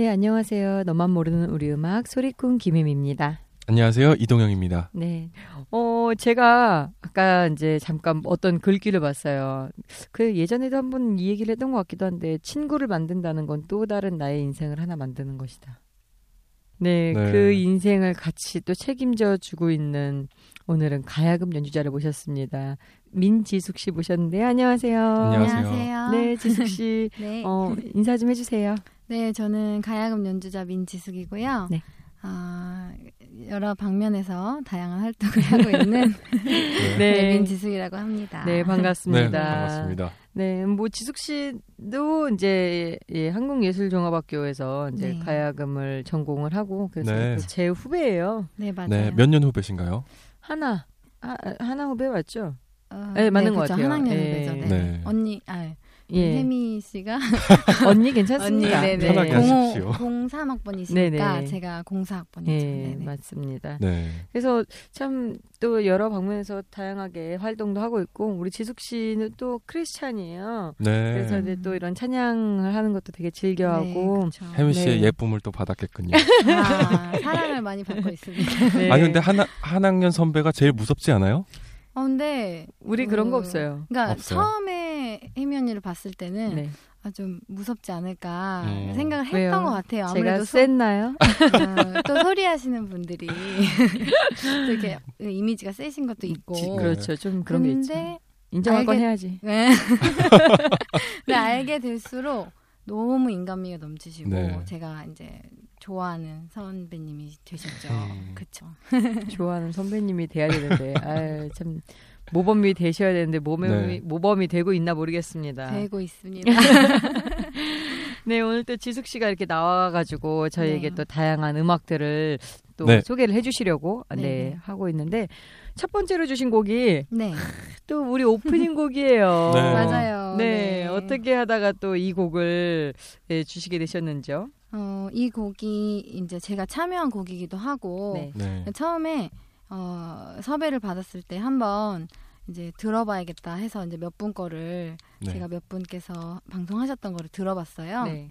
네, 안녕하세요. 너만 모르는 우리 음악 소리꾼 김혜미입니다. 안녕하세요. 이동영입니다. 네. 어, 제가 아까 이제 잠깐 어떤 글귀를 봤어요. 그 예전에도 한번 이 얘기를 했던 것 같기도 한데 친구를 만든다는 건 또 다른 나의 인생을 하나 만드는 것이다. 네, 네. 그 인생을 같이 또 책임져 주고 있는 오늘은 가야금 연주자를 모셨습니다. 민지숙 씨 모셨는데 안녕하세요. 안녕하세요. 네, 지숙 씨 네. 어, 인사 좀 해주세요. 네, 저는 가야금 연주자 민지숙이고요. 네. 아, 여러 방면에서 다양한 활동을 하고 있는 네. 네, 민지숙이라고 합니다. 네, 네, 반갑습니다. 반갑습니다. 네, 뭐 지숙 씨도 이제 예, 한국예술종합학교에서 이제 네. 가야금을 전공을 하고 그래서 네. 제 후배예요. 네, 맞아요. 네, 몇 년 후배신가요? 하나 아, 하나 후배 맞죠? 어, 네, 맞는 것 그쵸. 같아요. 한 학년 예. 후배죠. 네. 네. 언니, 아, 예, 혜미 씨가 언니 괜찮습니다. 언니, 네네. 편하게 하십시오. 03학번이시니까 네네. 제가 04학번이죠. 예, 네네. 맞습니다. 네. 그래서 참 또 여러 방면에서 다양하게 활동도 하고 있고 우리 지숙 씨는 또 크리스찬이에요. 네. 그래서 이제 또 이런 찬양을 하는 것도 되게 즐겨하고 네. 혜미 씨의 네. 예쁨을 또 받았겠군요. 아, 사랑을 많이 받고 있습니다. 네. 아니 근데 한, 한 학년 선배가 제일 무섭지 않아요? 어, 근데 우리 그런 거 어, 없어요. 그러니까 없어요. 처음에 혜미 언니를 봤을 때는 네. 아, 좀 무섭지 않을까 음. 생각을 했던 왜요? 것 같아요. 제가 아무래도 소, 셌나요? 어, 또 소리하시는 분들이 또 이렇게 이미지가 세신 것도 있고. 네. 그렇죠. 좀 그런 게 있죠. 인정할 건 알게- 해야지. 네. 근데 알게 될수록 너무 인간미가 넘치시고 네. 제가 이제 좋아하는 선배님이 되셨죠. 음. 그쵸. 좋아하는 선배님이 돼야 되는데, 아유, 참, 모범이 되셔야 되는데, 모범이, 네. 모범이 되고 있나 모르겠습니다. 되고 있습니다. 네, 오늘 또 지숙 씨가 이렇게 나와가지고, 저희에게 네. 또 다양한 음악들을 또 네. 소개를 해주시려고, 네, 네. 하고 있는데, 첫 번째로 주신 곡이 네. 또 우리 오프닝 곡이에요. 네. 맞아요. 네, 어떻게 하다가 또 이 곡을 네, 주시게 되셨는지요? 어, 이 곡이 이제 제가 참여한 곡이기도 하고 네. 네. 처음에 어, 섭외를 받았을 때 한번 이제 들어봐야겠다 해서 이제 몇 분 거를 네. 제가 몇 분께서 방송하셨던 거를 들어봤어요. 네.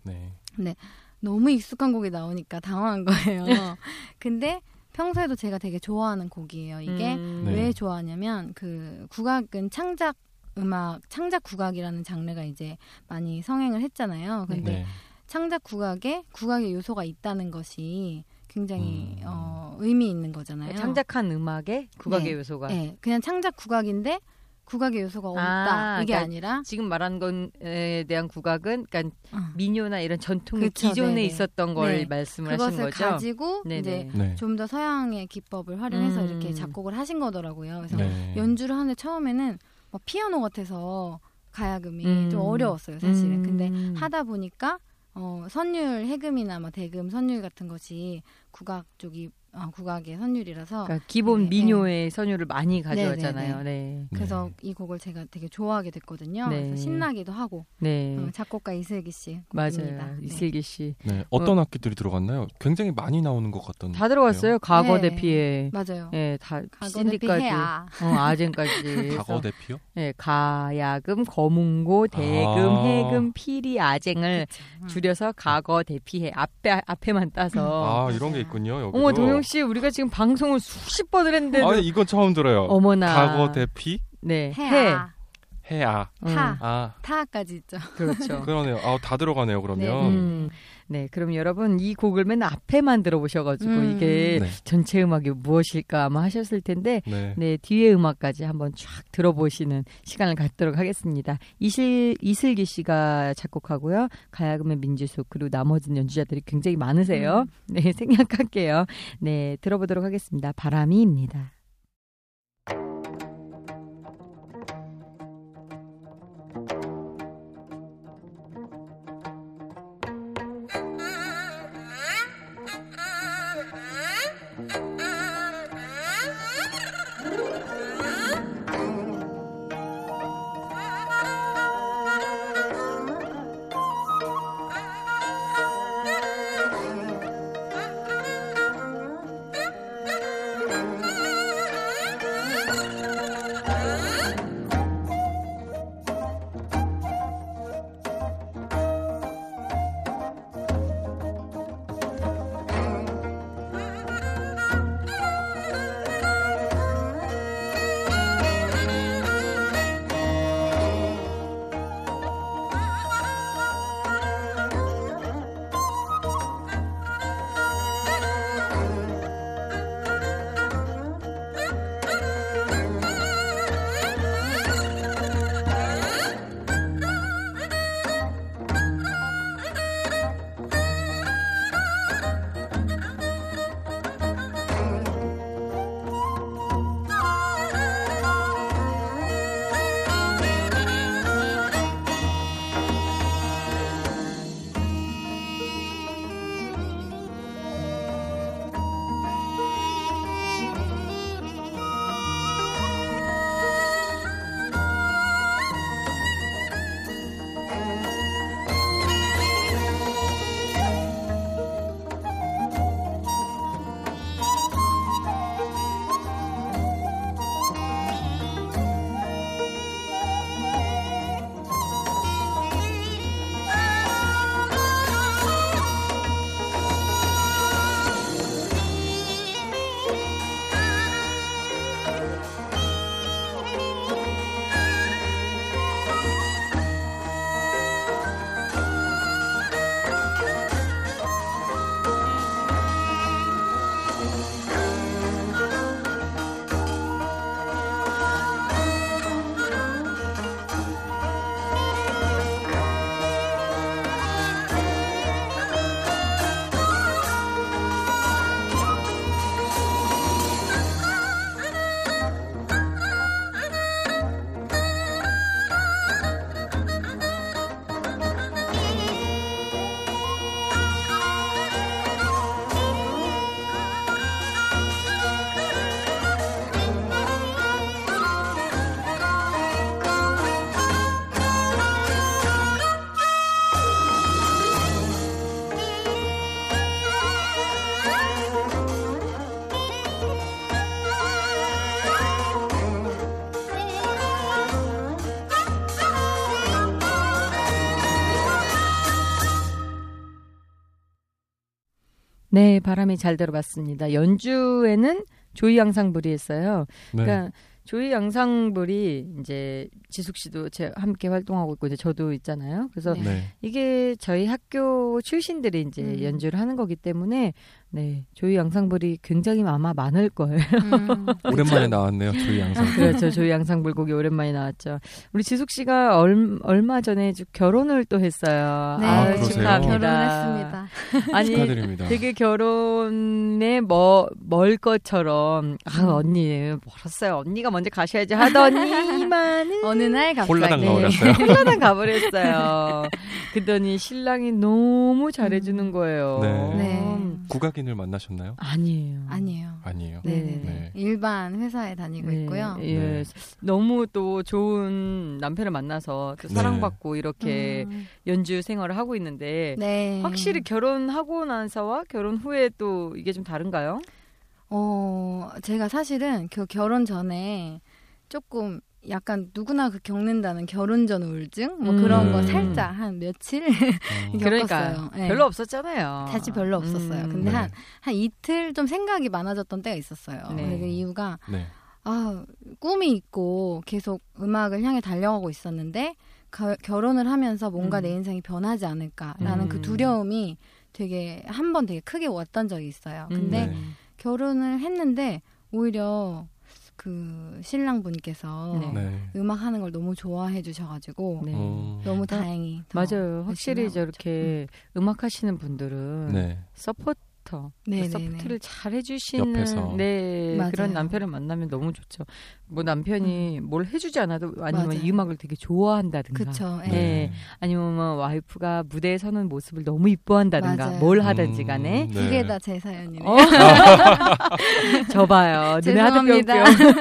네. 너무 익숙한 곡이 나오니까 당황한 거예요. 근데 평소에도 제가 되게 좋아하는 곡이에요. 이게 음, 네. 왜 좋아하냐면 그 국악은 창작 음악, 창작 국악이라는 장르가 이제 많이 성행을 했잖아요. 근데 네. 창작 국악에 국악의 요소가 있다는 것이 굉장히 음. 어, 의미 있는 거잖아요. 창작한 음악에 국악의 네. 요소가 네, 그냥 창작 국악인데 국악의 요소가 없다 아, 이게 그러니까 아니라 지금 말한 것에 대한 국악은 그러니까 어, 민요나 이런 전통의 그쵸, 기존에 네네. 있었던 걸 네. 말씀을 하신 그것을 거죠. 가지고 네네. 이제 네. 좀더 서양의 기법을 활용해서 음. 이렇게 작곡을 하신 거더라고요. 그래서 네. 연주를 하는데 처음에는 막 피아노 같아서 가야금이 음. 좀 어려웠어요, 사실은. 음. 근데 하다 보니까 어, 선율 해금이나 뭐 대금 선율 같은 것이 국악 쪽이 어, 국악의 선율이라서 그러니까 기본 네, 민요의 선율을 많이 네, 가져왔잖아요. 네. 그래서 네. 이 곡을 제가 되게 좋아하게 됐거든요. 네. 그래서 신나기도 하고 네. 어, 작곡가 이슬기 씨 맞아요. 곡입니다. 네. 이슬기 씨. 네. 어떤 악기들이 들어갔나요? 굉장히 많이 나오는 것 같던. 다 들어갔어요. 과거 네. 대피에. 맞아요. 예, 다 신디까지. 어, 아쟁까지. 과거 대피요? 예, 가야금, 거문고, 대금, 아. 해금, 피리, 아쟁을 그쵸. 음. 줄여서 가거 대피해 앞에 앞에만 따서 아 이런 게 있군요. 여기도. 어머 동영 씨 우리가 지금 방송을 수십 번을 했는데 아니 이건 처음 들어요. 어머나 과거 대피 네 해. 해야 해아. 음, 타. 아 타까지 있죠. 그렇죠. 그러네요. 아 다 들어가네요. 그러면. 네. 음, 네, 그럼 여러분 이 곡을 맨 앞에만 들어보셔가지고 음. 이게 네. 전체 음악이 무엇일까 아마 하셨을 텐데 네. 네, 뒤에 음악까지 한번 쫙 들어보시는 시간을 갖도록 하겠습니다. 이실, 이슬기 씨가 작곡하고요. 가야금의 민지숙, 그리고 나머지 연주자들이 굉장히 많으세요. 네, 생략할게요. 네, 들어보도록 하겠습니다. 바람이입니다. 네, 바람이 잘 들어봤습니다. 연주에는 조이 양상불이 했어요. 네. 그러니까 조이 양상불이 이제 지숙 씨도 제 함께 활동하고 있고 이제 저도 있잖아요. 그래서 네. 네. 이게 저희 학교 출신들이 이제 음. 연주를 하는 거기 때문에 네 조이 양상불이 굉장히 아마 많을 거예요. 음, 오랜만에 나왔네요. 조이 양상. 그렇죠. 조이 양상불 곡이 오랜만에 나왔죠. 우리 지숙 씨가 얼, 얼마 전에 좀 결혼을 또 했어요. 네, 아, 그러세요? 축하합니다. 결혼했습니다. 아니 축하드립니다. 되게 결혼에 뭐, 멀 것처럼, 아, 음. 언니, 멀었어요. 언니가 먼저 가셔야지 하더니만은. 어느 날 갑자기 홀라당 네. 가버렸어요. 홀라당 가버렸어요. 그러더니 신랑이 너무 잘해주는 거예요. 네. 네. 국악 인을 만나셨나요? 아니에요. 아니에요. 아니에요. 네. 네네네. 네. 일반 회사에 다니고 네, 있고요. 예. 네. 너무 또 좋은 남편을 만나서 또 네. 사랑받고 이렇게 음, 연주 생활을 하고 있는데 네. 확실히 결혼하고 나서와 결혼 후에 또 이게 좀 다른가요? 어, 제가 사실은 그 결혼 전에 조금 약간 누구나 그 겪는다는 결혼 전 우울증 뭐 음. 그런 거 음. 살짝 한 며칠 어, 그러니까 겪었어요. 네. 별로 없었잖아요. 사실 별로 없었어요. 음. 근데 네. 한, 한 이틀 좀 생각이 많아졌던 때가 있었어요. 네. 그 이유가 네. 아, 꿈이 있고 계속 음악을 향해 달려가고 있었는데 가- 결혼을 하면서 뭔가 음. 내 인생이 변하지 않을까라는 음. 그 두려움이 되게 한 번 되게 크게 왔던 적이 있어요. 근데 네. 결혼을 했는데 오히려 그 신랑 분께서 네. 네. 음악 하는 걸 너무 좋아해 주셔가지고 네. 어, 너무 아, 다행히 더 맞아요. 확실히 저렇게 음악 하시는 분들은 네. 서포터, 네, 그 네, support를 잘 해주시는 옆에서. 네 맞아요. 그런 남편을 만나면 너무 좋죠. 뭐 남편이 뭘 해주지 않아도 아니면 맞아요. 이 음악을 되게 좋아한다든가, 그쵸. 예. 네. 아니면 뭐 와이프가 무대에 서는 모습을 너무 이뻐한다든가, 맞아요. 뭘 하든지 간에 음, 그게 네. 다제 사연이네요. 어? 저봐요. 눈에 죄송합니다. 뿅뿅.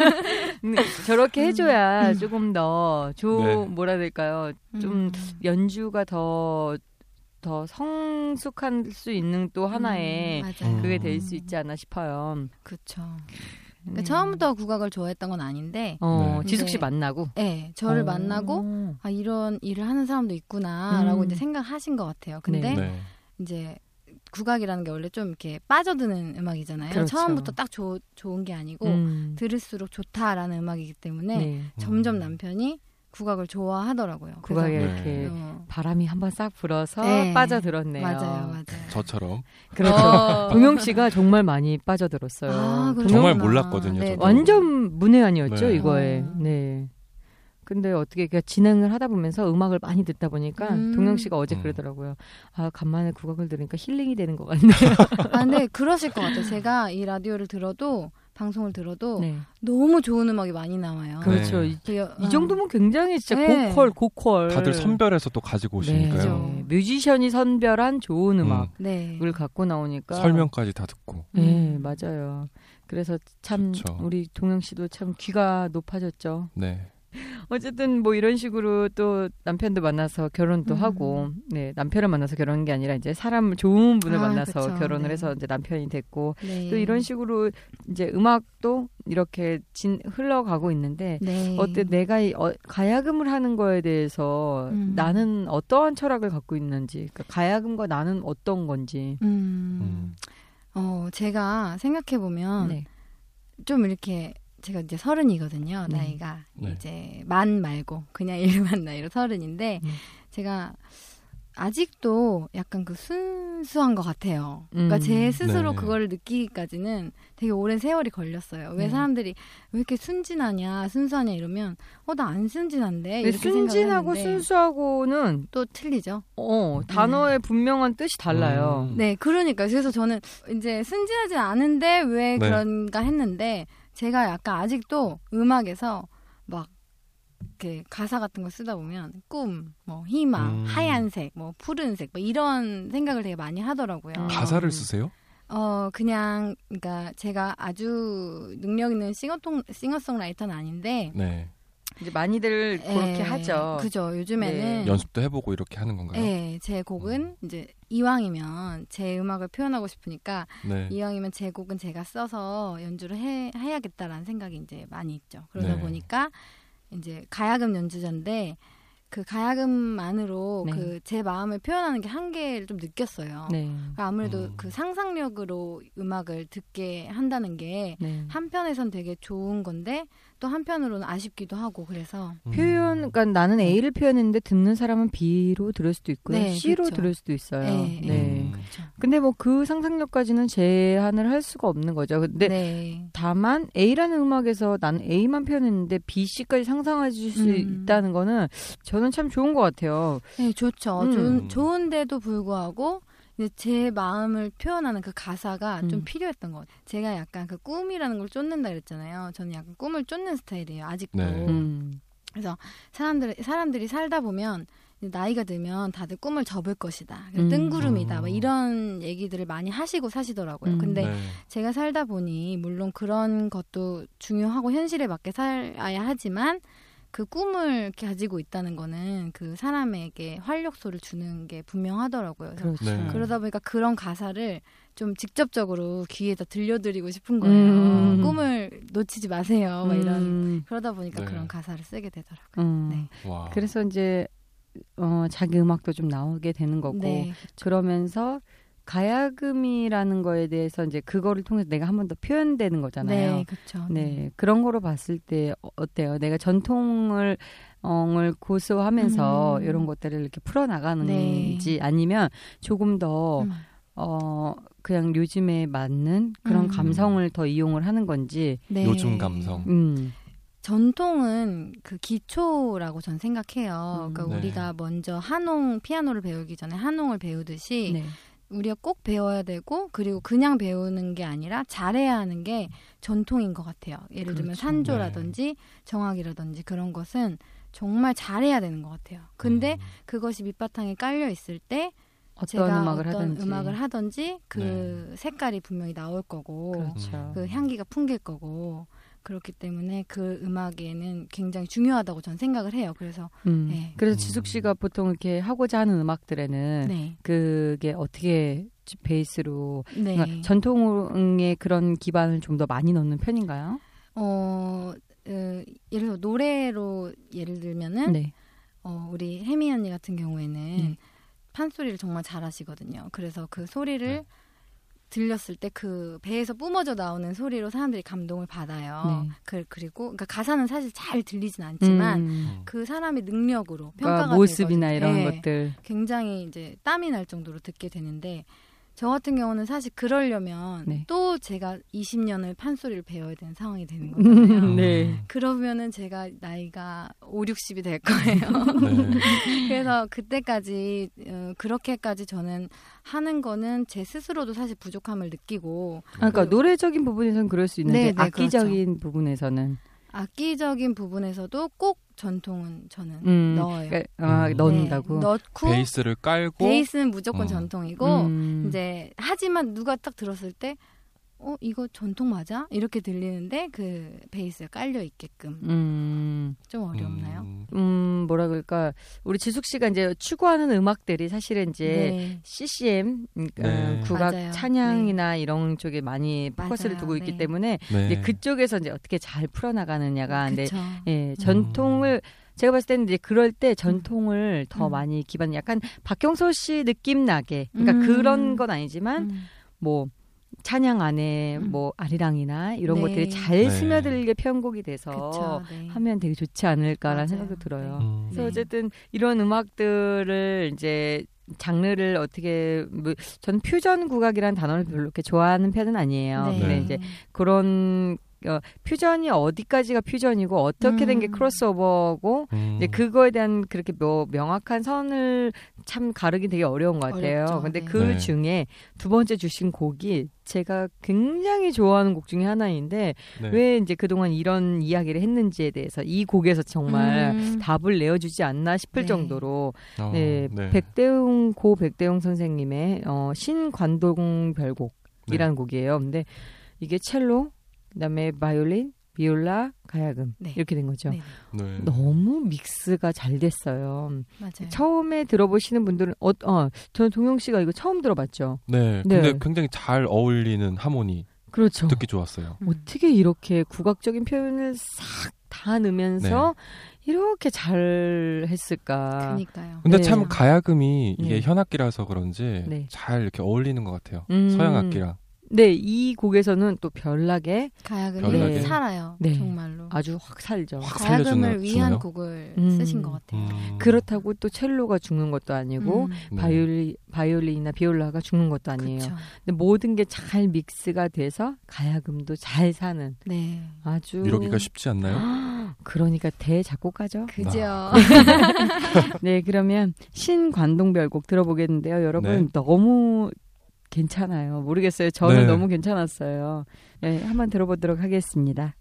음, 저렇게 해줘야 조금 더 조, 네. 뭐라 해야 될까요? 좀 음. 연주가 더, 더 성숙할 수 있는 또 하나의 음, 맞아요. 음. 그게 될 수 있지 않나 싶어요. 그쵸. 그러니까 네. 처음부터 국악을 좋아했던 건 아닌데, 어, 네. 지숙 씨 만나고. 네, 저를 어. 만나고 아 이런 일을 하는 사람도 있구나라고 음. 이제 생각하신 것 같아요. 근데 네. 이제 국악이라는 게 원래 좀 이렇게 빠져드는 음악이잖아요. 그렇죠. 처음부터 딱 조, 좋은 게 아니고 음. 들을수록 좋다라는 음악이기 때문에 네. 점점 음. 남편이 국악을 좋아하더라고요. 국악에 그래서, 이렇게 어, 바람이 한번 싹 불어서 네. 빠져들었네요. 맞아요, 맞아요. 저처럼 그렇죠. 어. 동영 씨가 정말 많이 빠져들었어요. 아, 정말. 몰랐거든요, 네, 저도. 완전 문외한이었죠 네. 이거에. 어. 네. 근데 어떻게 그 진행을 하다 보면서 음악을 많이 듣다 보니까 음. 동영 씨가 어제 음. 그러더라고요. 아 간만에 국악을 들으니까 힐링이 되는 것 같네요. 아, 근데 그러실 것 같아요. 제가 이 라디오를 들어도 방송을 들어도 네. 너무 좋은 음악이 많이 나와요. 그렇죠. 네. 이, 그 여- 이 어. 정도면 굉장히 진짜 네. 고퀄 고퀄. 다들 선별해서 또 가지고 네. 오시니까요. 네. 뮤지션이 선별한 좋은 음. 음악을 네. 갖고 나오니까 설명까지 다 듣고. 네 음. 맞아요. 그래서 참 좋죠. 우리 동영 씨도 참 귀가 높아졌죠. 네. 어쨌든 뭐 이런 식으로 또 남편도 만나서 결혼도 음. 하고 네 남편을 만나서 결혼한 게 아니라 이제 사람 좋은 분을 아, 만나서 그쵸. 결혼을 네. 해서 이제 남편이 됐고 네. 또 이런 식으로 이제 음악도 이렇게 진 흘러가고 있는데 네. 어때 내가 이, 어, 가야금을 하는 거에 대해서 음. 나는 어떠한 철학을 갖고 있는지 그러니까 가야금과 나는 어떤 건지 음. 음. 어, 제가 생각해 보면 네. 좀 이렇게 제가 이제 서른이거든요. 네. 나이가 네. 이제 만 말고 그냥 일반 나이로 서른인데 네. 제가 아직도 약간 그 순수한 것 같아요. 그러니까 음. 제 스스로 네. 그거를 느끼기까지는 되게 오랜 세월이 걸렸어요. 왜 네. 사람들이 왜 이렇게 순진하냐, 순수하냐 이러면 어 나 안 순진한데 이렇게 순진하고 순수하고는 또 틀리죠. 어 단어의 분명한 뜻이 달라요. 음. 네, 그러니까 그래서 저는 이제 순진하지 않은데 왜 네. 그런가 했는데 제가 약간 아직도 음악에서 막 이렇게 가사 같은 거 쓰다 보면 꿈, 뭐 희망, 음. 하얀색, 뭐 푸른색, 뭐 이런 생각을 되게 많이 하더라고요. 아. 가사를 쓰세요? 어 그냥 그러니까 제가 아주 능력 있는 싱어통 싱어송라이터는 아닌데 네. 이제 많이들 그렇게 예, 하죠. 그죠. 요즘에는 네. 연습도 해보고 이렇게 하는 건가요? 네, 제 곡은 이제 이왕이면 제 음악을 표현하고 싶으니까 네. 이왕이면 제 곡은 제가 써서 연주를 해, 해야겠다라는 생각이 이제 많이 있죠. 그러다 네. 보니까 이제 가야금 연주자인데 그 가야금만으로 네. 그제 마음을 표현하는 게 한계를 좀 느꼈어요. 네. 그러니까 아무래도 음. 그 상상력으로 음악을 듣게 한다는 게 네. 한편에선 되게 좋은 건데 또 한편으로는 아쉽기도 하고 그래서 음. 표현, 그러니까 나는 A를 표현했는데 듣는 사람은 B로 들을 수도 있고요. 네, C로 그렇죠. 들을 수도 있어요. 네, 네. 음. 그렇죠. 근데 뭐 그 상상력까지는 제한을 할 수가 없는 거죠. 근데 네. 다만 A라는 음악에서 나는 A만 표현했는데 B, C까지 상상해 줄수 음. 있다는 거는 저는 참 좋은 것 같아요. 네, 좋죠. 음. 좋은, 좋은데도 불구하고 제 마음을 표현하는 그 가사가 좀 음. 필요했던 것 같아요. 제가 약간 그 꿈이라는 걸 쫓는다 그랬잖아요. 저는 약간 꿈을 쫓는 스타일이에요. 아직도. 네. 음. 사람들 사람들이 살다 보면 나이가 들면 다들 꿈을 접을 것이다. 음. 뜬구름이다. 뭐 음. 이런 얘기들을 많이 하시고 사시더라고요. 음. 근데 네. 제가 살다 보니 물론 그런 것도 중요하고 현실에 맞게 살아야 하지만 그 꿈을 가지고 있다는 거는 그 사람에게 활력소를 주는 게 분명하더라고요. 그렇죠. 네. 그러다 보니까 그런 가사를 좀 직접적으로 귀에다 들려드리고 싶은 거예요. 음. 꿈을 놓치지 마세요. 막 이런. 음. 그러다 보니까 네. 그런 가사를 쓰게 되더라고요. 음. 네. 와. 그래서 이제 어, 자기 음악도 좀 나오게 되는 거고 네. 그러면서 가야금이라는 거에 대해서 이제 그거를 통해서 내가 한 번 더 표현되는 거잖아요. 네, 그렇죠. 네, 그런 거로 봤을 때 어- 어때요? 내가 전통을 을 고수하면서 음. 이런 것들을 이렇게 풀어 네. 나가는지 아니면 조금 더 음. 어 그냥 요즘에 맞는 그런 음. 감성을 더 이용을 하는 건지 네. 요즘 감성. 음 전통은 그 기초라고 전 생각해요. 음. 그러니까 네. 우리가 먼저 한홍 피아노를 배우기 전에 한홍을 배우듯이 네. 우리가 꼭 배워야 되고 그리고 그냥 배우는 게 아니라 잘해야 하는 게 전통인 것 같아요. 예를 들면 그렇죠. 산조라든지 정악이라든지 그런 것은 정말 잘해야 되는 것 같아요. 근데 음. 그것이 밑바탕에 깔려 있을 때 어떤 제가 음악을 어떤 하든지 음악을 하든지 그 네. 색깔이 분명히 나올 거고 그렇죠. 그 향기가 풍길 거고 그렇기 때문에 그 음악에는 굉장히 중요하다고 전 생각을 해요. 그래서 음. 네. 그래서 음. 지숙 씨가 보통 이렇게 하고자 하는 음악들에는 네, 그게 어떻게 베이스로 네, 그러니까 전통의 그런 기반을 좀 더 많이 넣는 편인가요? 어, 어, 예를 들어 노래로 예를 들면은 네. 어, 우리 혜미 언니 같은 경우에는 네. 판소리를 정말 잘하시거든요. 그래서 그 소리를 네. 들렸을 때 그 배에서 뿜어져 나오는 소리로 사람들이 감동을 받아요. 네. 그, 그리고 그러니까 가사는 사실 잘 들리진 않지만 음. 그 사람의 능력으로 그러니까 평가가 모습이나 되거든요. 이런 네. 것들. 굉장히 이제 땀이 날 정도로 듣게 되는데 저 같은 경우는 사실 그러려면 네. 또 제가 20년을 판소리를 배워야 되는 상황이 되는 거잖아요. 음. 네. 그러면은 제가 나이가 5, 60이 될 거예요. 네. 그래서 그때까지 어, 그렇게까지 저는 하는 거는 제 스스로도 사실 부족함을 느끼고 아, 그러니까 노래적인 부분에서는 그럴 수 있는데 네, 네, 악기적인 부분에서는 악기적인 부분에서도 꼭 전통은 저는 음, 넣어요. 그러니까, 아, 음. 넣는다고. 네, 넣고 베이스를 깔고 베이스는 무조건 어. 전통이고 음. 이제 하지만 누가 딱 들었을 때 어 이거 전통 맞아 이렇게 들리는데 그 베이스가 깔려 있게끔 음, 좀 어렵나요? 음, 음, 뭐라 그럴까. 우리 지숙 씨가 이제 추구하는 음악들이 사실은 이제 네. CCM, 그러니까 네. 국악 맞아요. 찬양이나 이런 쪽에 많이 포커스를 맞아요. 두고 있기 네. 때문에 네. 이제 그쪽에서 이제 어떻게 잘 풀어나가느냐가 근데. 예, 전통을 제가 봤을 때는 이제 그럴 때 전통을 더 음. 많이 기반 약간 박경서 씨 느낌 나게 그러니까 음. 그런 건 아니지만 음. 뭐 찬양 안에 음. 뭐 아리랑이나 이런 네. 것들이 잘 네. 스며들게 편곡이 돼서 그쵸. 네. 하면 되게 좋지 않을까라는 맞아요. 생각도 들어요. 음. 그래서 네. 어쨌든 이런 음악들을 이제 장르를 어떻게 뭐 저는 퓨전 국악이라는 단어를 별로 이렇게 좋아하는 편은 아니에요. 네. 근데 이제 그런 어, 퓨전이 어디까지가 퓨전이고 어떻게 된게 음. 크로스오버고 음. 이제 그거에 대한 그렇게 뭐 명확한 선을 참 가르기 되게 어려운 것 같아요. 어렵죠. 근데 네. 그 네. 중에 두 번째 주신 곡이 제가 굉장히 좋아하는 곡 중에 하나인데 네. 왜 이제 그동안 이런 이야기를 했는지에 대해서 이 곡에서 정말 음. 답을 내어주지 않나 싶을 네. 정도로 어, 네, 네. 백대웅 고 백대웅 선생님의 어, 신관동 별곡이라는 곡이에요. 근데 이게 첼로, 그다음에 바이올린, 비올라, 가야금 네. 이렇게 된 거죠. 네. 네. 너무 믹스가 잘 됐어요. 맞아요. 처음에 들어보시는 분들은 어, 어 저는 동영 씨가 이거 처음 들어봤죠. 네. 네. 근데 굉장히 잘 어울리는 하모니 그렇죠. 듣기 좋았어요. 음. 어떻게 이렇게 국악적인 표현을 싹 다 넣으면서 이렇게 잘 했을까? 그러니까요. 근데 네. 참 가야금이 이게 네. 현악기라서 그런지 네. 잘 이렇게 어울리는 것 같아요. 음. 서양 악기랑. 네, 이 곡에서는 또 별나게 가야금이 별나게. 살아요. 네. 정말로. 아주 확 살죠. 확 가야금을. 위한 곡을 음. 쓰신 것 같아요. 음. 그렇다고 또 첼로가 죽는 것도 아니고 음. 네. 바이올리, 바이올린이나 비올라가 죽는 것도 아니에요. 그쵸. 근데 모든 게 잘 믹스가 돼서 가야금도 잘 사는 네. 아주 이러기가 쉽지 않나요? 그러니까 대작곡가죠. 그죠. 아. 네, 그러면 신관동별곡 들어보겠는데요. 여러분 네. 너무 괜찮아요. 모르겠어요. 저는 네. 너무 괜찮았어요. 네, 한번 들어보도록 하겠습니다.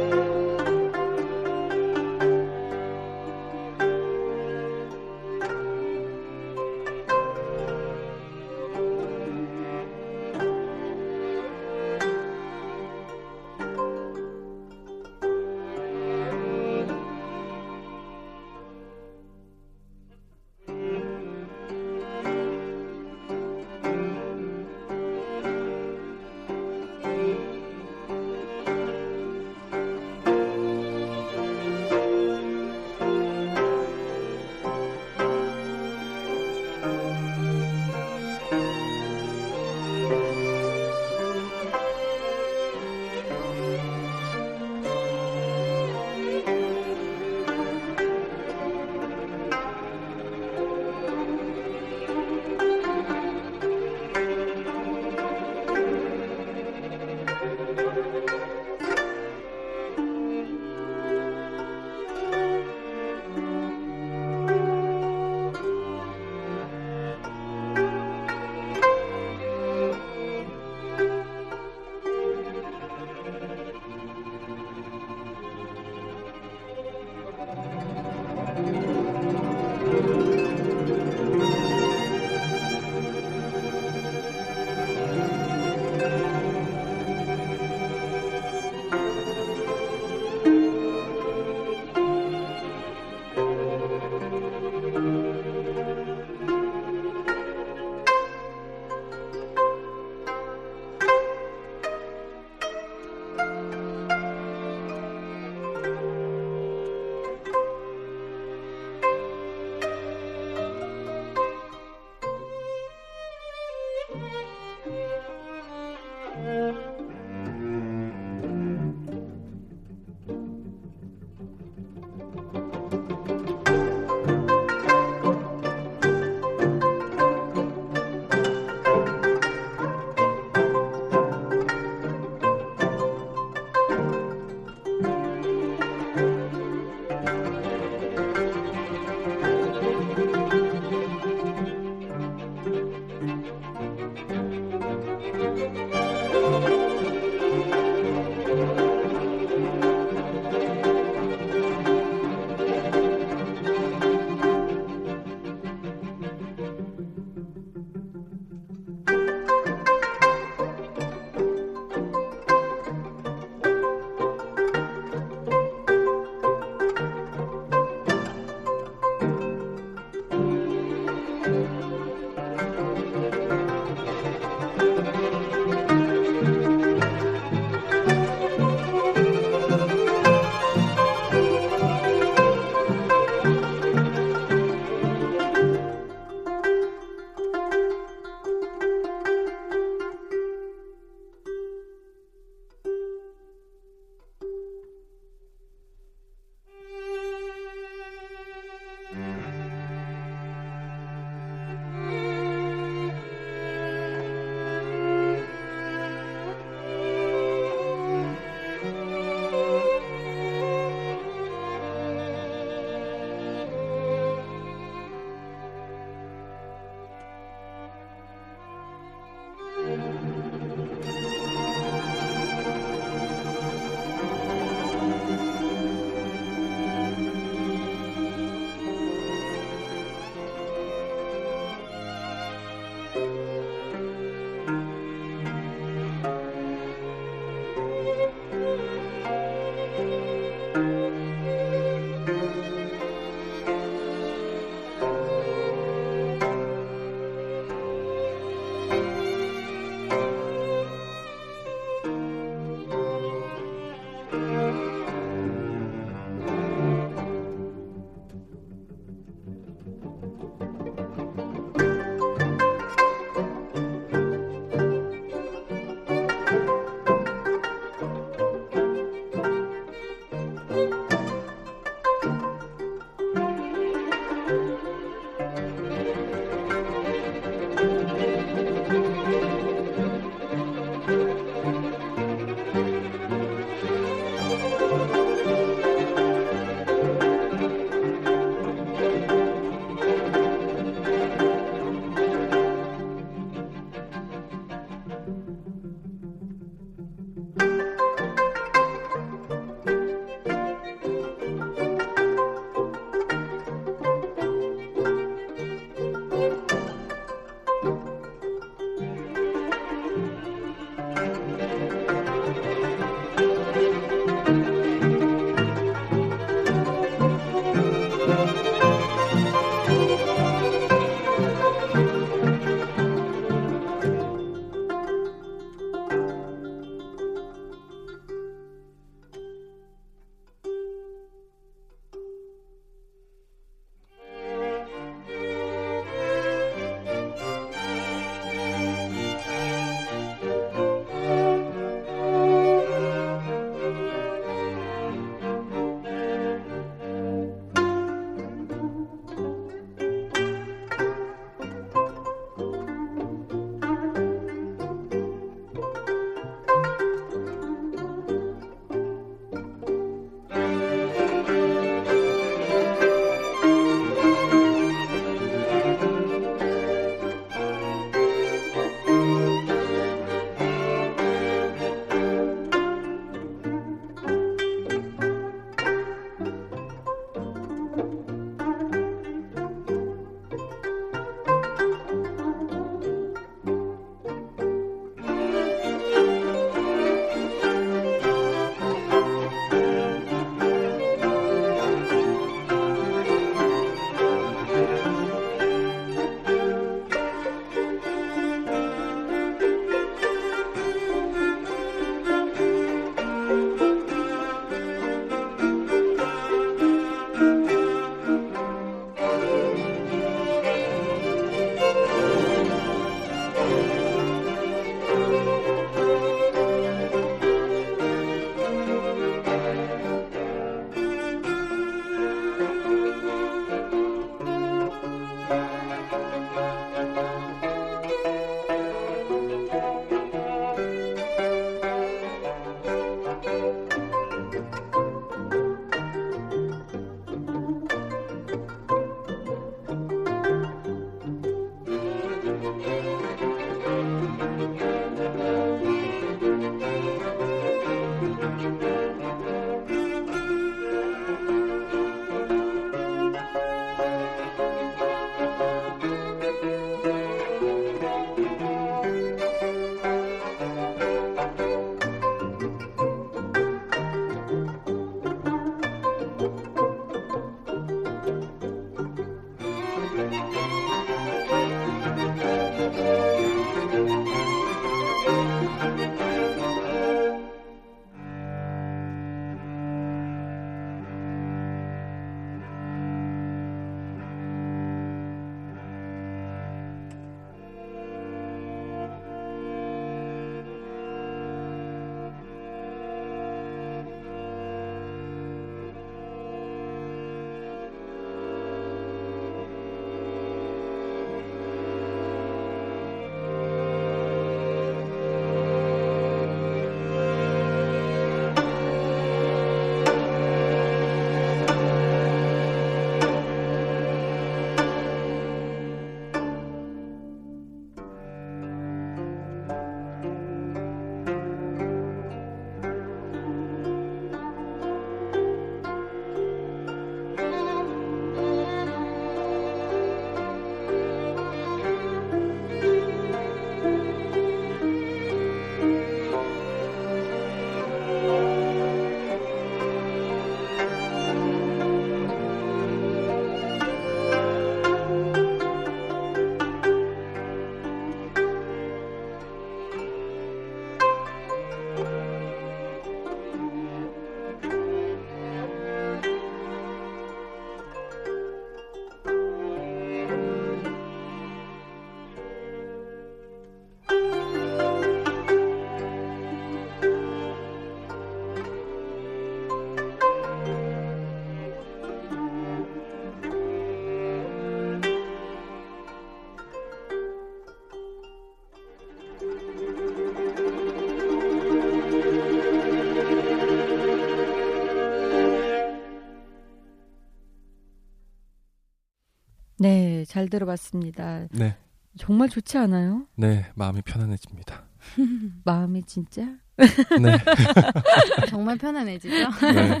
네, 잘 들어봤습니다. 네, 정말 좋지 않아요? 네, 마음이 편안해집니다. 마음이 진짜? 네, 정말 편안해지죠. 네.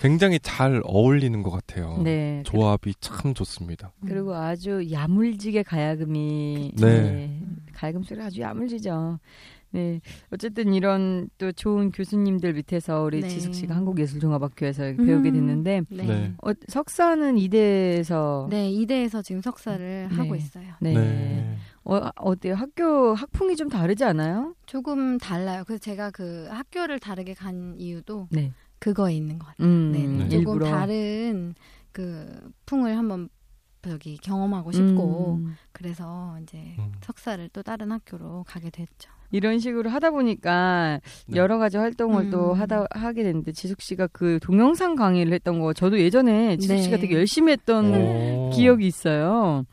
굉장히 잘 어울리는 것 같아요. 네. 조합이 참 좋습니다. 그리고 아주 야물지게 가야금이 네. 네. 가야금 소리가 아주 야물지죠. 네. 어쨌든 이런 또 좋은 교수님들 밑에서 우리 네. 지숙 씨가 한국예술종합학교에서 이렇게 배우게 음. 됐는데 네. 네. 네. 어, 석사는 이대에서 이대에서 지금 석사를 네. 하고 있어요. 네. 네. 어, 어때요? 학교 학풍이 좀 다르지 않아요? 조금 달라요. 그래서 제가 그 학교를 다르게 간 이유도 네. 그거에 있는 것 같아요. 음, 네. 네. 조금 일부러 다른 그 풍을 한번 저기 경험하고 싶고 음, 그래서 이제 음. 석사를 또 다른 학교로 가게 됐죠. 이런 식으로 하다 보니까 네. 여러 가지 활동을 또 음. 하다 하게 됐는데 지숙 씨가 그 동영상 강의를 했던 거 저도 예전에 지숙 네. 씨가 되게 열심히 했던 오. 기억이 있어요.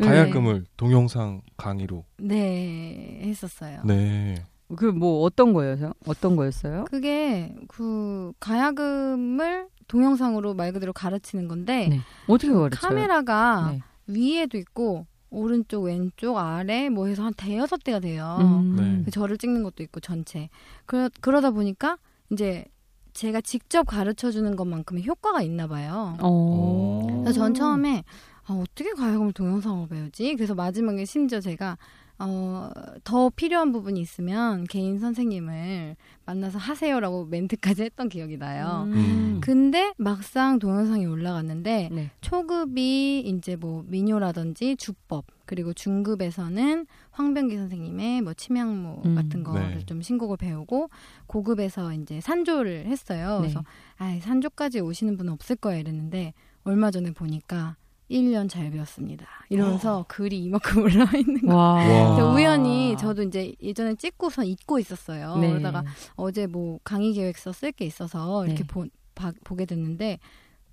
가야금을 동영상 강의로. 네, 했었어요. 네. 그 뭐 어떤 거였어요? 어떤 거였어요? 그게 그 가야금을 동영상으로 말 그대로 가르치는 건데 네. 어떻게 가르쳐요? 카메라가 네. 위에도 있고 오른쪽, 왼쪽, 아래 뭐 해서 한 대여섯 대가 돼요. 음. 네. 저를 찍는 것도 있고 전체. 그러, 그러다 보니까 이제 제가 직접 가르쳐 주는 것만큼의 효과가 있나 봐요. 어. 그래서 전 처음에 아, 어떻게 가야금을 동영상으로 배우지? 그래서 마지막에 심지어 제가 어, 더 필요한 부분이 있으면 개인 선생님을 만나서 하세요라고 멘트까지 했던 기억이 나요. 음. 근데 막상 동영상이 올라갔는데 네. 초급이 이제 뭐 민요라든지 주법 그리고 중급에서는 황병기 선생님의 뭐 침향무 음, 같은 거를 네. 좀 신곡을 배우고 고급에서 이제 산조를 했어요. 네. 그래서 아 산조까지 오시는 분은 없을 거야 이랬는데 얼마 전에 보니까 1년 잘 배웠습니다. 이러면서 글이 이만큼 올라와 있는 거. 와. 와. 그래서 우연히 저도 이제 예전에 찍고선 잊고 있었어요. 네. 그러다가 어제 뭐 강의 계획서 쓸 게 있어서 이렇게 네. 보, 봐- 보게 됐는데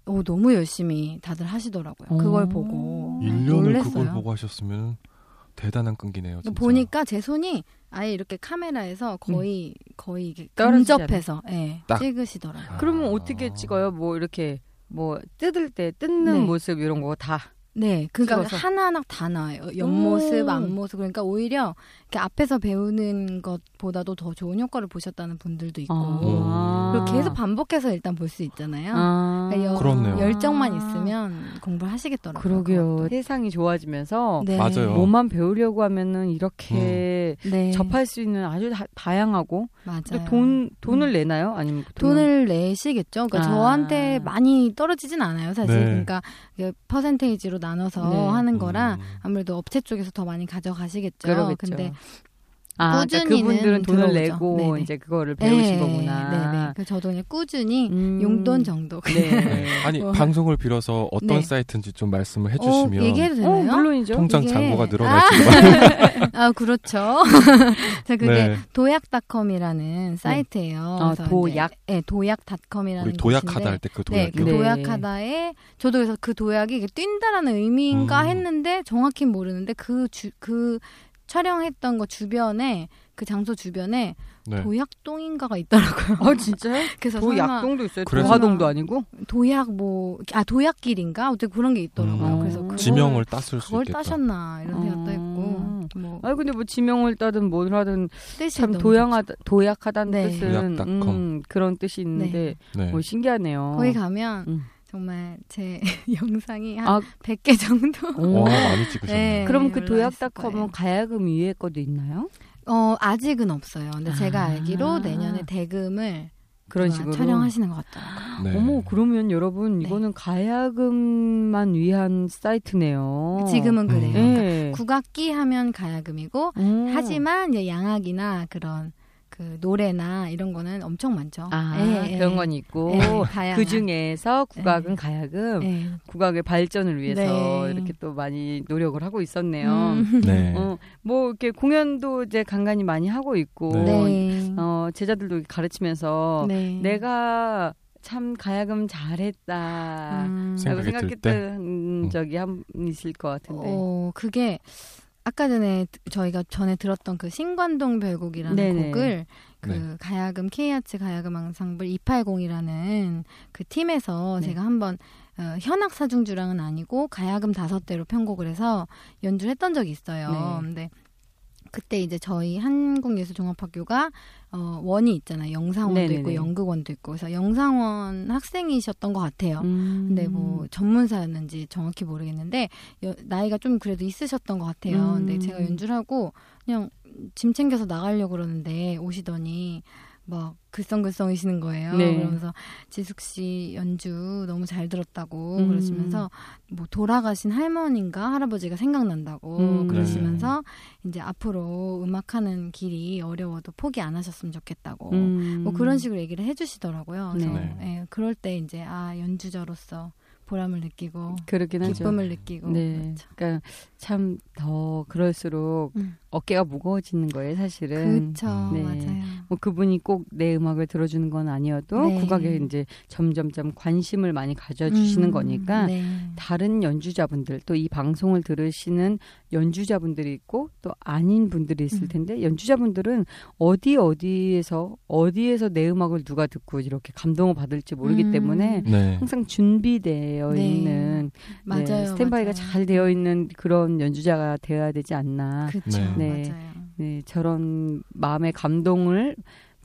오, 너무 열심히 다들 하시더라고요. 어. 그걸 보고 1년을 놀랬어요. 그걸 보고 하셨으면 대단한 끈기네요. 진짜. 보니까 제 손이 아예 이렇게 카메라에서 거의 거의 이게 떨어지잖아요. 근접해서 예, 딱. 찍으시더라고요. 아. 그러면 어떻게 찍어요? 뭐 이렇게 뭐 뜯을 때 뜯는 네. 모습 이런 거 다. 네, 그러니까 찍어서? 하나하나 다 나와요. 옆모습, 음. 앞모습. 그러니까 오히려 이렇게 앞에서 배우는 것보다도 더 좋은 효과를 보셨다는 분들도 있고. 아. 그리고 계속 반복해서 일단 볼 수 있잖아요. 아. 그러니까 여- 그렇네요. 열정만 있으면 공부를 하시겠더라고요. 그러게요. 세상이 좋아지면서 네. 맞아요. 뭐만 배우려고 하면은 이렇게 네. 접할 수 있는 아주 다, 양하고 맞아요. 돈 돈을 내나요? 아니면? 돈을 내시겠죠. 그러니까 아. 저한테 많이 떨어지진 않아요, 사실. 네. 그러니까 퍼센테이지로 나눠서 네. 하는 거라 음. 아무래도 업체 쪽에서 더 많이 가져가시겠죠. 그러겠죠. 근데 아, 그러니까 꾸준히는 그분들은 돈을 들어오죠. 내고 네네. 이제 그거를 배우신 네, 거구나. 네네. 그 저도 그냥 꾸준히 음. 용돈 정도. 네. 아니 뭐. 방송을 빌어서 어떤 네. 사이트인지 좀 말씀을 어, 해주시면 얘기해도 어, 되나요? 물론이죠. 통장 이게- 잔고가 늘어나지만 아, 그렇죠. 자, 그게 네. 도약닷컴이라는 사이트예요. 아, 도약? 이제, 네, 도약닷컴이라는 우리 도약하다 할 때그 네, 도약이요. 그 네. 도약하다에 저도 그래서 그 도약이 뛴다라는 의미인가 음. 했는데 정확히 모르는데 그주그 촬영했던 거 주변에 그 장소 주변에 네. 도약동인가가 있더라고요. 어, 진짜요? 그래서 도약동도 있어요. 도화동도 아니고? 도약 뭐 아 도약길인가 어쨌든 그런 게 있더라고요. 음. 그래서 그걸, 지명을 땄을 수 그걸 있겠다. 따셨나 이런 생각도 어. 했고 뭐아 근데 뭐 지명을 따든 뭘 하든 참 너무 도양하다 도약하다는 네. 뜻은. 음, 그런 뜻이 있는데 네. 뭐 신기하네요. 거기 가면 음. 정말 제 영상이 한 아, 100개 정도. 오. 와 많이 찍으셨네요. 네. 그럼 그 도약닷컴은. 가야금 위에 것도 있나요? 어, 아직은 없어요. 근데 제가 아. 알기로 내년에 대금을 그런 식으로 촬영하시는 것 같더라고요. 네. 어머 그러면 여러분 네. 이거는 가야금만 위한 사이트네요. 지금은 그래요. 음. 그러니까 네. 국악기 하면 가야금이고 음. 하지만 이제 양악이나 그런 그 노래나 이런 거는 엄청 많죠. 아 예, 예. 그런 건 있고 예. 그 중에서 국악은 가야금 예. 국악의 발전을 위해서 네. 이렇게 또 많이 노력을 하고 있었네요. 음. 네. 어, 뭐 이렇게 공연도 이제 간간히 많이 하고 있고 네. 어, 제자들도 가르치면서 네. 내가 참 가야금 잘했다. 음. 라고? 생각했던 음. 적이 한번 있을 것 같은데. 어, 그게 아까 전에 드- 저희가 전에 들었던 그 신관동 별곡이라는 네네. 곡을 그 네. 가야금 K아츠 가야금 앙상블 280이라는 그 팀에서 네. 제가 한번 어, 현악 사중주랑은 아니고 가야금 다섯 대로 편곡을 해서 연주를 했던 적이 있어요. 네. 근데 그때 이제 저희 한국예술종합학교가 어, 원이 있잖아요. 영상원도 네네네. 있고 연극원도 있고 그래서 영상원 학생이셨던 것 같아요. 음. 근데 뭐 전문사였는지 정확히 모르겠는데 여- 나이가 좀 그래도 있으셨던 것 같아요. 음. 근데 제가 연주를 하고 그냥 짐 챙겨서 나가려고 그러는데 오시더니 막 글썽글썽이시는 거예요. 네. 그러면서 지숙 씨 연주 너무 잘 들었다고 음. 그러시면서 뭐 돌아가신 할머니인가 할아버지가 생각난다고 음. 그러시면서 이제 앞으로 음악하는 길이 어려워도 포기 안 하셨으면 좋겠다고 음. 뭐 그런 식으로 얘기를 해주시더라고요. 그래서 네. 예, 그럴 때 이제 아 연주자로서 보람을 느끼고 하죠. 기쁨을 느끼고 네. 그렇죠. 그러니까 참 더 그럴수록 음. 어깨가 무거워지는 거예요, 사실은. 그렇죠, 네. 맞아요. 뭐 그분이 꼭 내 음악을 들어주는 건 아니어도 네. 국악에 이제 점점점 관심을 많이 가져주시는 음, 거니까 네. 다른 연주자분들 또 이 방송을 들으시는 연주자분들이 있고 또 아닌 분들이 있을 음. 텐데 연주자분들은 어디 어디에서 어디에서 내 음악을 누가 듣고 이렇게 감동을 받을지 모르기 음. 때문에 네. 항상 준비 되어 네. 있는 맞아요, 네, 스탠바이가 맞아요. 잘 되어 있는 그런 연주자가 되어야 되지 않나. 그렇죠, 네. 네. 맞아요. 네, 저런 마음의 감동을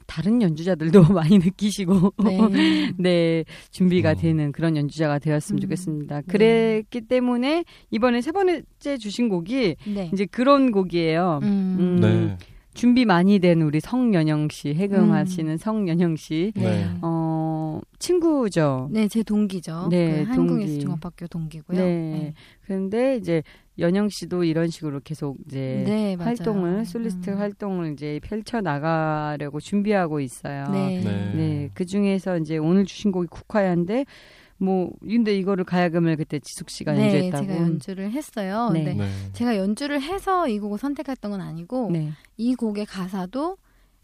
다른 연주자들도 많이 느끼시고 네. 네, 준비가 어. 되는 그런 연주자가 되었으면 음, 좋겠습니다. 네. 그랬기 때문에 이번에 세 번째 주신 곡이 네. 이제 그런 곡이에요. 음. 음, 네. 준비 많이 된 우리 성연영 씨, 해금하시는 성연영 씨, 네. 네. 어, 친구죠. 네, 제 동기죠. 네, 그 동기. 한국예술 종합학교 동기고요. 네. 그런데 이제 연영 씨도 이런 식으로 계속 이제 네, 맞아요. 활동을 솔리스트 음. 활동을 이제 펼쳐 나가려고 준비하고 있어요. 네. 네. 네, 그 중에서 이제 오늘 주신 곡이 국화야인데 뭐 근데 이거를 가야금을 그때 지숙 씨가 네, 연주했다고. 제가 연주를 했어요. 네. 근데 네. 제가 연주를 해서 이 곡을 선택했던 건 아니고 네. 이 곡의 가사도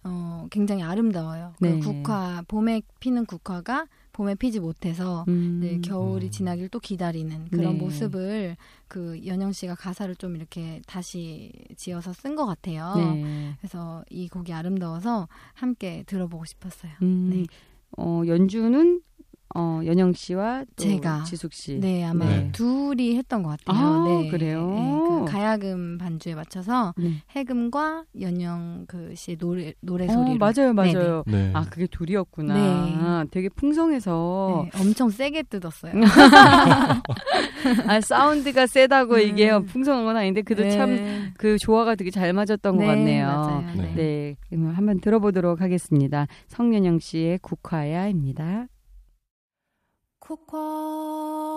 어, 굉장히 아름다워요. 그 네. 국화 봄에 피는 국화가 봄에 피지 못해서 음. 네, 겨울이 음. 지나길 또 기다리는 그런 네. 모습을 그 연영 씨가 가사를 좀 이렇게 다시 지어서 쓴 것 같아요. 네. 그래서 이 곡이 아름다워서 함께 들어보고 싶었어요. 음. 네. 어, 연주는 어, 연영 씨와 또 제가. 지숙 씨. 네, 아마 네. 둘이 했던 것 같아요. 아, 네, 그래요? 네, 그 가야금 반주에 맞춰서 네. 해금과 연영 그 씨의 노래 노래 어, 소리로 맞아요, 맞아요. 네. 아, 그게 둘이었구나. 네. 되게 풍성해서 네, 엄청 세게 뜯었어요. 아, 사운드가 세다고 음. 이게 풍성한 건 아닌데 그래도 참 네. 그 조화가 되게 잘 맞았던 것 네, 같네요. 맞아요. 네. 네, 한번 들어보도록 하겠습니다. 성년영 씨의 국화야입니다. 너는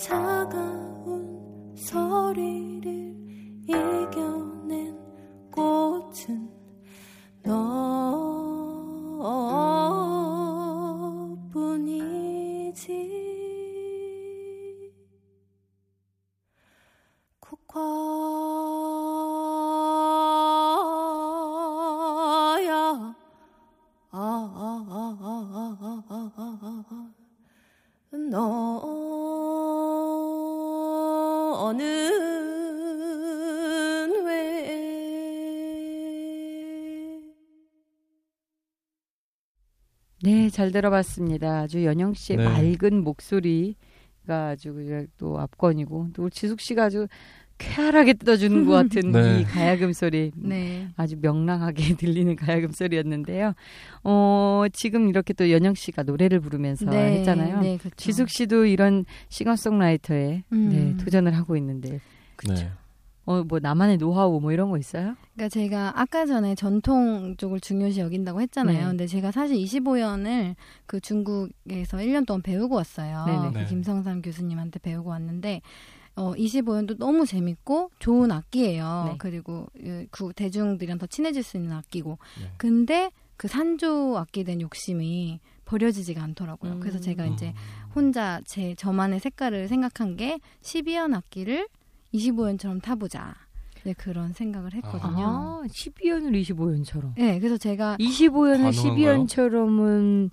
차가운 소리를 이겨 잘 들어봤습니다. 아주 연영 씨의 네. 맑은 목소리가 아주 또 압권이고 또 지숙 씨가 아주 쾌활하게 뜯어주는 것 같은 네. 이 가야금 소리. 네. 아주 명랑하게 들리는 가야금 소리였는데요. 어, 지금 이렇게 또 연영 씨가 노래를 부르면서 했잖아요. 네, 그렇죠. 지숙 씨도 이런 싱어송라이터에 음. 네, 도전을 하고 있는데 네. 어, 뭐 나만의 노하우 뭐 이런 거 있어요? 그러니까 제가 아까 전에 전통 쪽을 중요시 여긴다고 했잖아요. 네. 근데 제가 사실 25연을 그 중국에서 1년 동안 배우고 왔어요. 네네. 그 네. 김성삼 교수님한테 배우고 왔는데 어 25연도 너무 재밌고 좋은 악기예요. 네. 그리고 그- 그 대중들이랑 더 친해질 수 있는 악기고. 네. 근데 그 산조 악기에 대한 욕심이 버려지지가 않더라고요. 음. 그래서 제가 이제 혼자 제 저만의 색깔을 생각한 게 12연 악기를 25연처럼 타보자. 네, 그런 생각을 했거든요. 아, 12연을 25연처럼. 네, 그래서 제가 25연을 가능한가요? 12연처럼은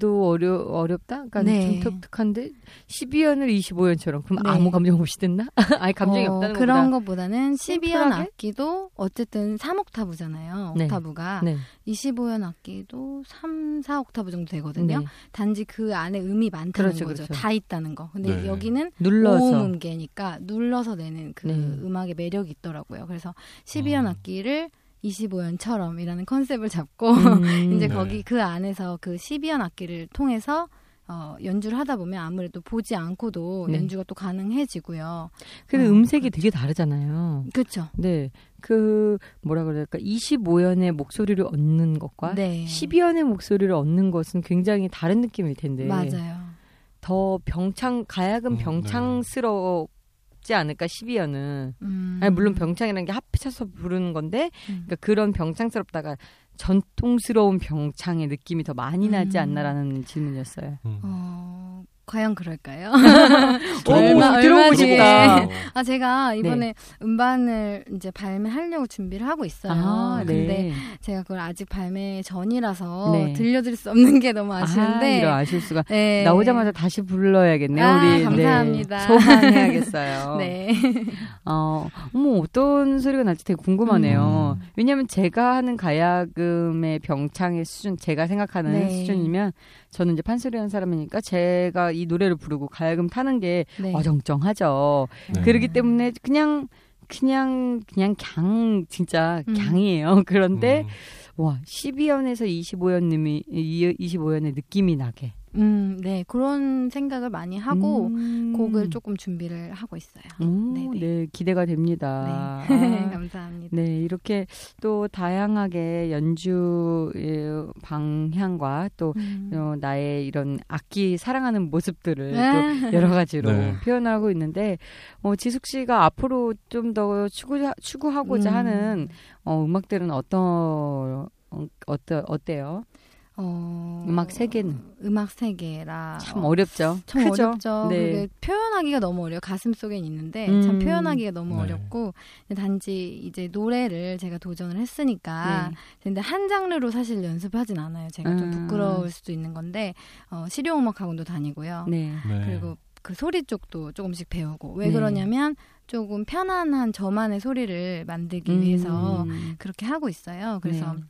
도 어려 어렵다. 그러니까 네. 좀 독특한데 12연을 25연처럼 그럼 네. 아무 감정 없이 듣나? 아니 감정이 어, 없다는 그런 것보다. 것보다는 12연 심플하게? 악기도 어쨌든 3옥타브잖아요. 네. 옥타브가 네. 25연 악기도 3, 4옥타브 정도 되거든요. 네. 단지 그 안에 음이 많다는 그렇죠, 거죠. 그렇죠. 다 있다는 거. 근데 네. 여기는 눌러서 오음 음계니까 눌러서 내는 그 네. 음악의 매력이 있더라고요. 그래서 12연 아. 악기를 25연처럼이라는 컨셉을 잡고 음. 이제 네. 거기 그 안에서 그 12연 악기를 통해서 어, 연주를 하다 보면 아무래도 보지 않고도 네. 연주가 또 가능해지고요. 근데 어, 음색이 되게 다르잖아요. 그렇죠. 네. 그 뭐라 그럴까? 25연의 목소리를 얻는 것과 네. 12연의 목소리를 얻는 것은 굉장히 다른 느낌일 텐데. 맞아요. 더 병창 가야금 음, 네. 병창스 럽지 않을까 12연은. 음. 아니 물론 병창이라는 게 합쳐서 부르는 건데 음. 그러니까 그런 병창스럽다가 전통스러운 병창의 느낌이 더 많이 나지 음. 않나라는 질문이었어요. 음. 어, 과연 그럴까요? 오, 얼마- 들어보고 얼마. 어. 아 제가 이번에 음반을 이제 발매하려고 준비를 하고 있어요. 아, 근데 네. 제가 그걸 아직 발매 전이라서 네. 들려드릴 수 없는 게 너무 아, 아쉬운데 이런 아쉬울 수가. 네. 나오자마자 다시 불러야겠네요. 아, 우리 감사합니다. 네, 소환해야겠어요. 네. 어, 어머 어떤 소리가 날지 되게 궁금하네요. 음. 왜냐하면 제가 하는 가야금의 병창의 수준, 제가 생각하는 네. 수준이면 저는 이제 판소리 하는 사람이니까 제가 이 노래를 부르고 가야금 타는 게 네. 어정쩡하죠. 네. 그렇기 때문에 그냥 그냥 그냥 강 진짜 음. 강이에요. 그런데 음. 와 12연에서 25연 님이 25연의 느낌이 나게 음, 네. 그런 생각을 많이 하고 음. 곡을 조금 준비를 하고 있어요. 오, 네네. 네 기대가 됩니다. 네. 아, 감사합니다. 네, 이렇게 또 다양하게 연주의 방향과 또 음. 어, 나의 이런 악기 사랑하는 모습들을 또 아. 여러 가지로 네. 표현하고 있는데 어, 지숙 씨가 앞으로 좀 더 추구 추구하고자 음. 하는 어, 음악들은 어떤 어, 어떠, 어때요? 어, 음악 세계는 음악 세계라 참 어, 어렵죠. 참 크죠? 어렵죠. 네. 표현하기가 너무 어려워. 가슴 속엔 있는데 음. 참 표현하기가 너무 네. 어렵고 단지 이제 노래를 제가 도전을 했으니까 네. 근데 한 장르로 사실 연습하진 않아요. 제가 좀 음. 부끄러울 수도 있는 건데 어, 실용음악 학원도 다니고요. 네. 네. 그리고 그 소리 쪽도 조금씩 배우고 왜 네. 그러냐면 조금 편안한 저만의 소리를 만들기 위해서 음. 그렇게 하고 있어요. 그래서 네.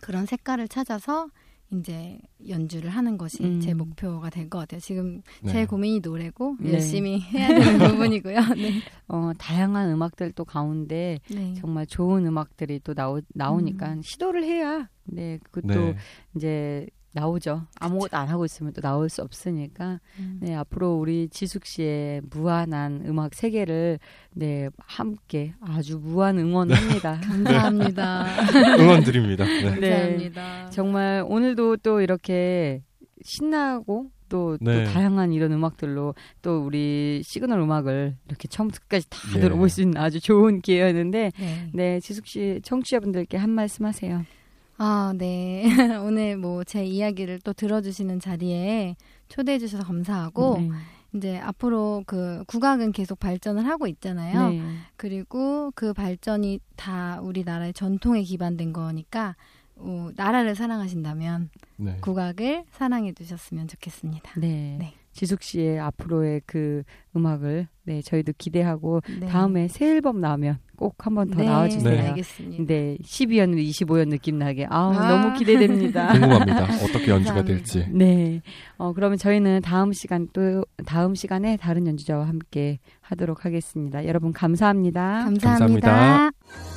그런 색깔을 찾아서 이제 연주를 하는 것이 음. 제 목표가 될 것 같아요. 지금 네. 제 고민이 노래고 네. 열심히 해야 되는 부분이고요. 네. 어, 다양한 음악들도 가운데 네. 정말 좋은 음악들이 또 나오, 나오니까 음. 시도를 해야 네 그것도 네. 이제 나오죠. 아무것도 안 하고 있으면 또 나올 수 없으니까 음. 네 앞으로 우리 지숙 씨의 무한한 음악 세계를 네 함께 아주 무한 응원합니다. 감사합니다. 응원 드립니다. 네. 네. 감사합니다. 정말 오늘도 또 이렇게 신나고 또, 네. 또 다양한 이런 음악들로 또 우리 시그널 음악을 이렇게 처음부터 끝까지 다 예. 들어볼 수 있는 아주 좋은 기회였는데 네. 네 지숙 씨 청취자분들께 한 말씀 하세요. 아, 네. 오늘 뭐 제 이야기를 또 들어주시는 자리에 초대해 주셔서 감사하고 네. 이제 앞으로 그 국악은 계속 발전을 하고 있잖아요. 네. 그리고 그 발전이 다 우리나라의 전통에 기반된 거니까 어, 나라를 사랑하신다면 네. 국악을 사랑해 주셨으면 좋겠습니다. 네. 네. 지숙 씨의 앞으로의 그 음악을 네 저희도 기대하고 네. 다음에 새 앨범 나오면 꼭 한번 더 네, 나와주세요. 네. 알겠습니다. 네, 12연, 25연 느낌 나게. 아우, 아. 너무 기대됩니다. 궁금합니다. 어떻게 연주가. 될지. 네. 어, 그러면 저희는 다음 시간 또, 다음 시간에 다른 연주자와 함께 하도록 하겠습니다. 여러분, 감사합니다. 감사합니다. 감사합니다.